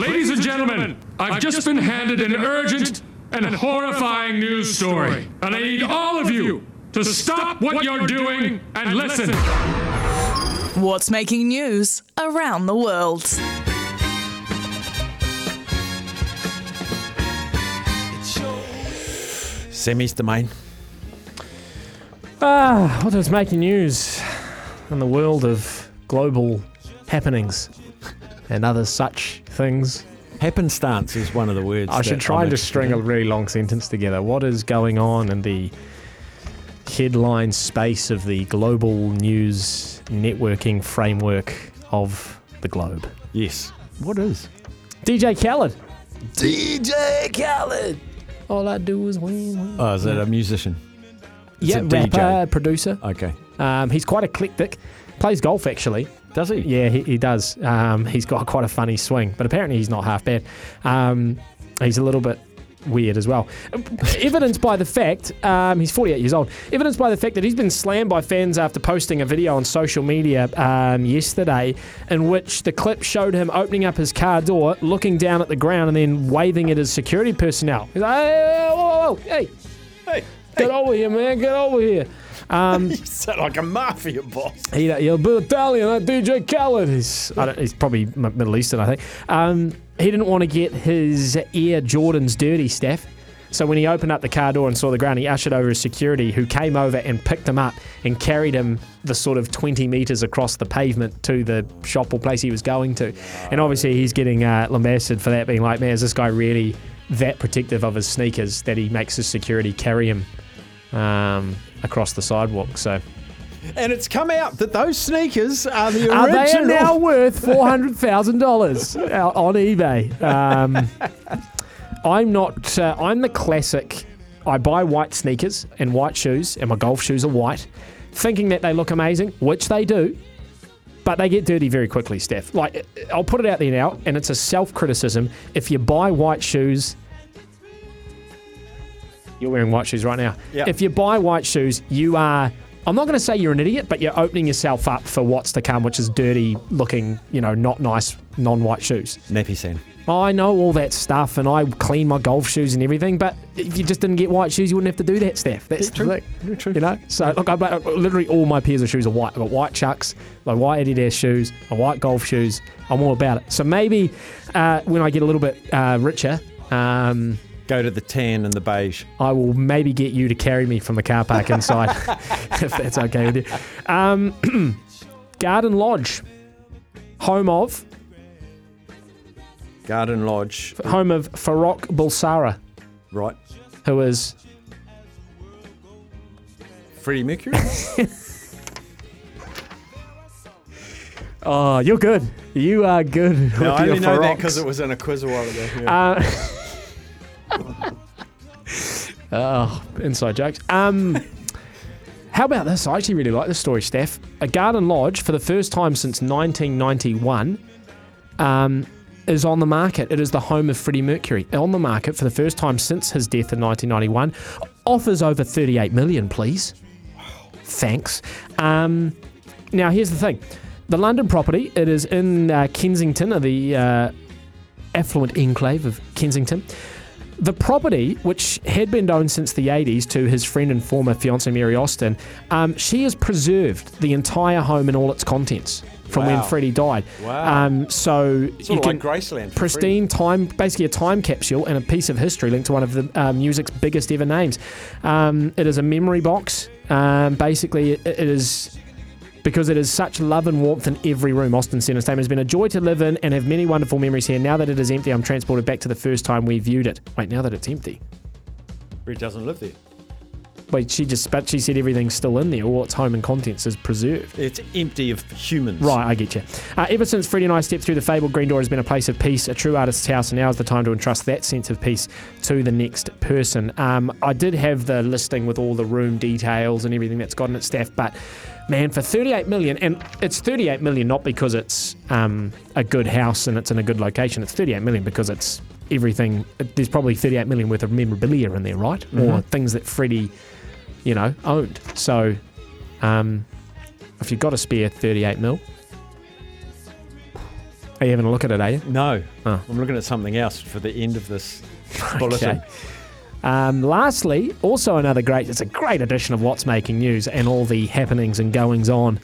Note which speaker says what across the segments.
Speaker 1: Ladies and gentlemen, I've just been handed an urgent and horrifying news story, and I need all of you to stop what you're doing and listen.
Speaker 2: What's making news around the world?
Speaker 3: Semi's domain.
Speaker 4: Ah, what is making news in the world of global happenings and other such things?
Speaker 3: Happenstance is one of the words.
Speaker 4: I should try
Speaker 3: I'm
Speaker 4: and just string a really long sentence together. What is going on in the headline space of the global news networking framework of the globe?
Speaker 3: Yes. What is?
Speaker 4: DJ Khaled.
Speaker 3: DJ Khaled.
Speaker 4: All I do is win. win.
Speaker 3: Oh, is that a musician? It's
Speaker 4: yeah,
Speaker 3: a DJ.
Speaker 4: rapper, producer.
Speaker 3: Okay.
Speaker 4: Um, he's quite eclectic. Plays golf actually.
Speaker 3: Does he?
Speaker 4: Yeah, he, he does. Um, he's got quite a funny swing, but apparently he's not half bad. Um, he's a little bit weird as well. Evidenced by the fact, um, he's 48 years old, evidenced by the fact that he's been slammed by fans after posting a video on social media um, yesterday in which the clip showed him opening up his car door, looking down at the ground, and then waving at his security personnel. He's like, hey, whoa, whoa, whoa, hey,
Speaker 3: Hey,
Speaker 4: get over here, man, get over here. Um,
Speaker 3: you sound like a mafia boss.
Speaker 4: he, he'll be Italian, that DJ Khaled. He's, I don't, he's probably Middle Eastern, I think. Um, he didn't want to get his Air Jordans dirty, Steph. So when he opened up the car door and saw the ground, he ushered over his security, who came over and picked him up and carried him the sort of 20 metres across the pavement to the shop or place he was going to. And obviously, he's getting uh, lambasted for that, being like, man, is this guy really that protective of his sneakers that he makes his security carry him um, across the sidewalk? So.
Speaker 3: And it's come out that those sneakers are the
Speaker 4: Uh, they are
Speaker 3: original.
Speaker 4: now worth four hundred thousand dollars on eBay. Um, I'm not. Uh, I'm the classic. I buy white sneakers and white shoes, and my golf shoes are white, thinking that they look amazing, which they do. But they get dirty very quickly, Steph. Like, I'll put it out there now, and it's a self criticism. If you buy white shoes, you're wearing white shoes right now.
Speaker 3: Yeah.
Speaker 4: If you buy white shoes, you are. I'm not going to say you're an idiot, but you're opening yourself up for what's to come, which is dirty looking, you know, not nice non white shoes.
Speaker 3: Napisan.
Speaker 4: I know all that stuff and I clean my golf shoes and everything, but if you just didn't get white shoes, you wouldn't have to do that, stuff. That's the thing.
Speaker 3: Very true.
Speaker 4: You know? So, look, I, I- literally all my pairs of shoes are white. I've got white chucks, my white Adidas shoes, my white golf shoes. I'm all about it. So maybe uh, when I get a little bit uh, richer, um,
Speaker 3: Go to the tan and the beige.
Speaker 4: I will maybe get you to carry me from the car park inside, if that's okay with you. Um, Garden Lodge, home of
Speaker 3: Garden Lodge.
Speaker 4: home of Farokh Bulsara,
Speaker 3: Right.
Speaker 4: who is
Speaker 3: Freddie Mercury.
Speaker 4: oh, you're good. You are good.
Speaker 3: no, I only know that because it was in a quiz a while ago. Yeah.
Speaker 4: Uh, oh, inside jokes. Um, how about this? I actually really like this story, Steph. A garden lodge for the first time since 1991 um, is on the market. It is the home of Freddie Mercury. On the market for the first time since his death in 1991. Offers over 38 million, please. Thanks. Um, now, here's the thing. The London property, it is in uh, Kensington, the uh, affluent enclave of Kensington. The property, which had been owned since the 80s to his friend and former fiancee Mary Austin, um, she has preserved the entire home and all its contents from when Freddie died.
Speaker 3: Wow.
Speaker 4: Um, so
Speaker 3: Sort
Speaker 4: you can
Speaker 3: like Graceland.
Speaker 4: pristine time, basically a time capsule and a piece of history linked to one of the uh, music's biggest ever names. Um, it is a memory box. Um, basically, it, it is because it is such love and warmth in every room. Austin Centre Stadium has been a joy to live in and have many wonderful memories here. Now that it is empty, I'm transported back to the first time we viewed it. Wait, now that it's empty.
Speaker 3: He doesn't live there.
Speaker 4: Wait, she just, but she said everything's still in there. All its home and contents is preserved.
Speaker 3: It's empty of humans.
Speaker 4: Right, I get you. Uh, ever since Freddie and I stepped through the fabled green door, has been a place of peace, a true artist's house, and now is the time to entrust that sense of peace to the next person. Um, I did have the listing with all the room details and everything that's got in its staff, but man, for 38 million, and it's 38 million not because it's um, a good house and it's in a good location. It's 38 million because it's everything. There's probably 38 million worth of memorabilia in there, right? Or things that Freddie, you know, owned. So. Um, if you've got a spare 38 mil, are you having a look at it, are you?
Speaker 3: No.
Speaker 4: Oh.
Speaker 3: I'm looking at something else for the end of this bulletin.
Speaker 4: Okay. Um, lastly, also another great, it's a great edition of What's Making News and all the happenings and goings on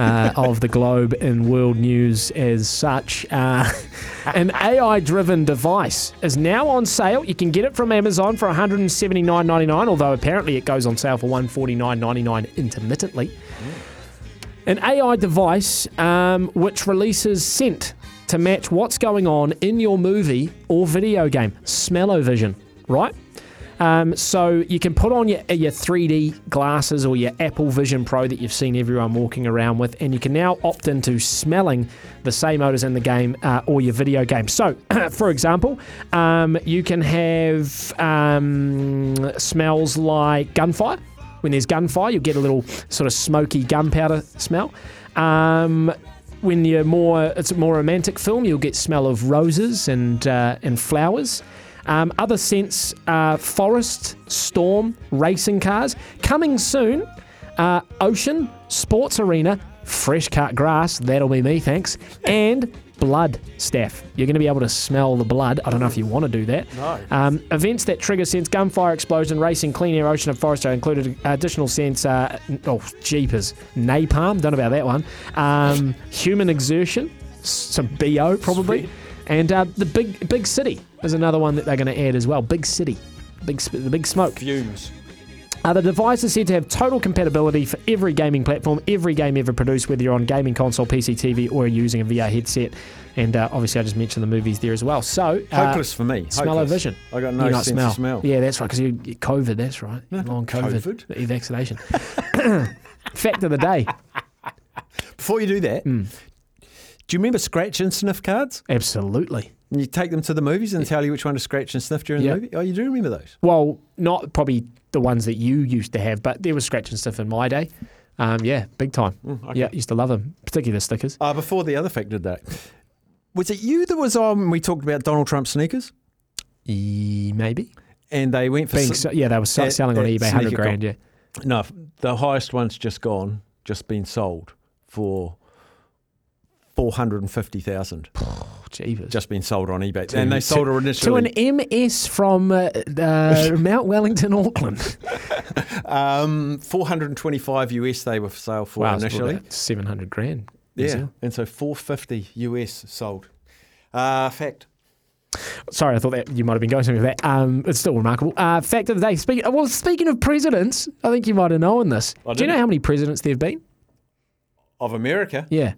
Speaker 4: uh, of the globe in world news as such. Uh, an AI driven device is now on sale. You can get it from Amazon for $179.99, although apparently it goes on sale for $149.99 intermittently. An AI device um, which releases scent to match what's going on in your movie or video game. Smell-o-vision, right? Um, so you can put on your, your 3D glasses or your Apple Vision Pro that you've seen everyone walking around with, and you can now opt into smelling the same odors in the game uh, or your video game. So, for example, um, you can have um, smells like gunfire. When there's gunfire, you'll get a little sort of smoky gunpowder smell. Um, when you're more, it's a more romantic film, you'll get smell of roses and uh, and flowers. Um, other scents are forest, storm, racing cars. Coming soon, uh, ocean, sports arena, fresh cut grass. That'll be me, thanks. And blood, Steph. You're going to be able to smell the blood. I don't know if you want to do that.
Speaker 3: No.
Speaker 4: Um, events that trigger scents, gunfire, explosion, racing, clean air, ocean, and forest are included. Additional scents, uh, oh, jeepers. Napalm, don't know about that one. Um, human exertion, some BO probably.
Speaker 3: Sweet.
Speaker 4: And uh, the big big city is another one that they're going to add as well. Big city, big sp- the big smoke.
Speaker 3: Fumes.
Speaker 4: Uh, the device is said to have total compatibility for every gaming platform, every game ever produced, whether you're on gaming console, PC, TV, or using a VR headset. And uh, obviously, I just mentioned the movies there as well. So, uh,
Speaker 3: Hopeless for me.
Speaker 4: Smell-o-vision.
Speaker 3: I got no
Speaker 4: you
Speaker 3: sense
Speaker 4: smell.
Speaker 3: of smell.
Speaker 4: Yeah, that's right, because you COVID, that's right. Long COVID.
Speaker 3: COVID.
Speaker 4: Vaccination. Fact of the day.
Speaker 3: Before you do that,
Speaker 4: Hmm.
Speaker 3: do you remember scratch and sniff cards?
Speaker 4: Absolutely.
Speaker 3: And you take them to the movies and tell you which one to scratch and sniff during
Speaker 4: Yeah.
Speaker 3: the movie? Oh, you do remember those?
Speaker 4: Well, not probably the ones that you used to have, but there was scratch and stuff in my day. Um, yeah, big time.
Speaker 3: Mm, okay.
Speaker 4: Yeah, used to love them, particularly the stickers.
Speaker 3: Uh, before the other fact did that. Was it you that was on when we talked about Donald Trump sneakers?
Speaker 4: E- maybe.
Speaker 3: And they went for
Speaker 4: Being so, yeah, they were so-
Speaker 3: at-
Speaker 4: selling on eBay, hundred grand.
Speaker 3: Con.
Speaker 4: Yeah,
Speaker 3: No, the highest one's just gone, just been sold for four hundred and fifty thousand. Just been sold on eBay,
Speaker 4: To-
Speaker 3: and they sold her
Speaker 4: to an MS from uh, uh, Mount Wellington, Auckland.
Speaker 3: um, four hundred and twenty-five US they were for sale for
Speaker 4: wow,
Speaker 3: initially.
Speaker 4: seven hundred grand.
Speaker 3: Yeah, and so four fifty US sold. Uh, fact.
Speaker 4: Sorry, I thought that you might have been going something with that. Um, it's still remarkable. Uh, fact of the day. Speaking well, speaking of presidents, I think you might have known this. Do you know how many presidents there've been?
Speaker 3: Of America,
Speaker 4: Yeah.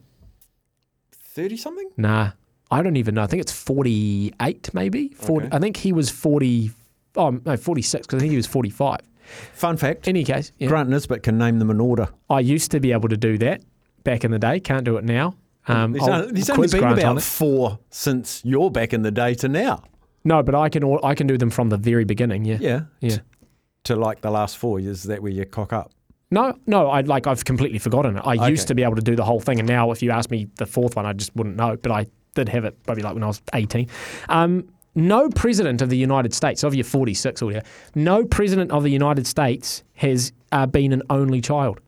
Speaker 3: thirty something.
Speaker 4: Nah, I don't even know. I think it's 48, maybe. 40,
Speaker 3: Okay.
Speaker 4: I think he was 40. Oh, no, 46, because I think he was 45.
Speaker 3: Fun fact:
Speaker 4: Any case, yeah.
Speaker 3: Grant Nisbet can name them in order.
Speaker 4: I used to be able to do that back in the day. Can't do it now. Um,
Speaker 3: There's, there's only been
Speaker 4: Grant
Speaker 3: about four since you're back in the day to now.
Speaker 4: No, but I can I can do them from the very beginning. Yeah.
Speaker 3: Yeah,
Speaker 4: Yeah.
Speaker 3: To like the last four, is that where you cock up?
Speaker 4: No, no, I like I've completely forgotten it. I used to be able to do the whole thing, and now if you ask me the fourth one, I just wouldn't know. But I did have it probably like when I was eighteen. Um, no president of the United States, of your forty six or whatever, no president of the United States has uh, been an only child.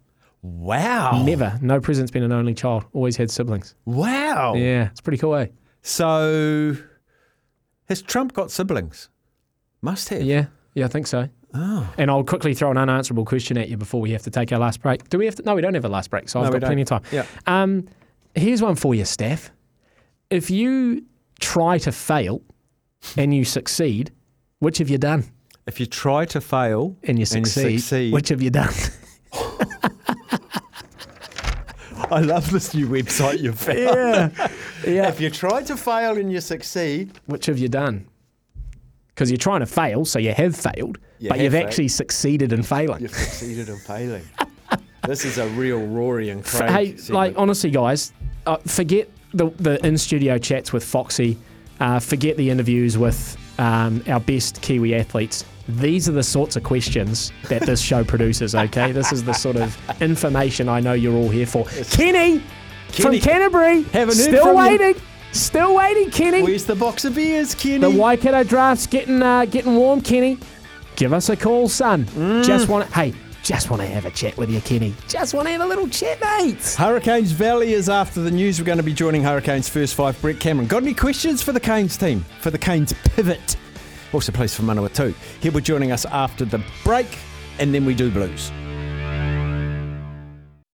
Speaker 3: Wow.
Speaker 4: Never. No president's been an only child. Always had siblings.
Speaker 3: Wow.
Speaker 4: Yeah, it's pretty cool, eh?
Speaker 3: So, has Trump got siblings? Must have.
Speaker 4: Yeah, yeah, I think so.
Speaker 3: Oh.
Speaker 4: And I'll quickly throw an unanswerable question at you before we have to take our last break. Do we have to? No, we don't have a last break, so
Speaker 3: No,
Speaker 4: I've got plenty of time.
Speaker 3: Yeah.
Speaker 4: Um, Here's one for you, Steph. If you try to fail and you succeed, which have you done?
Speaker 3: If you try to fail
Speaker 4: And you succeed,
Speaker 3: succeed-
Speaker 4: which have you done?
Speaker 3: I love this new website you've found.
Speaker 4: yeah. yeah.
Speaker 3: If you try to fail and you succeed,
Speaker 4: Which have you done? Because you're trying to fail, so you have failed,
Speaker 3: You
Speaker 4: but
Speaker 3: have
Speaker 4: you've
Speaker 3: failed.
Speaker 4: actually succeeded in failing.
Speaker 3: you've succeeded in failing. this is a real Rory and Craig.
Speaker 4: hey,
Speaker 3: segment.
Speaker 4: like honestly, guys, uh, forget the the in studio chats with Foxy. Uh, forget the interviews with um, our best Kiwi athletes. These are the sorts of questions that this show produces. Okay, this is the sort of information I know you're all here for. Kenny, from Canterbury,
Speaker 3: haven't
Speaker 4: still
Speaker 3: from you.
Speaker 4: waiting, still waiting, Kenny.
Speaker 3: Where's the box of beers, Kenny?
Speaker 4: The Waikato Draught's getting uh, getting warm, Kenny. Give us a call, son.
Speaker 3: Mm.
Speaker 4: Just want to, hey, just want to have a chat with you, Kenny. Just want to have a little chat, mate.
Speaker 3: Hurricanes Valley is after the news. We're going to be joining Hurricanes first five, Brett Cameron. Got any questions for the Canes team? For the Canes pivot? Also plays for Manawatū. He'll be joining us after the break, and then we do blues.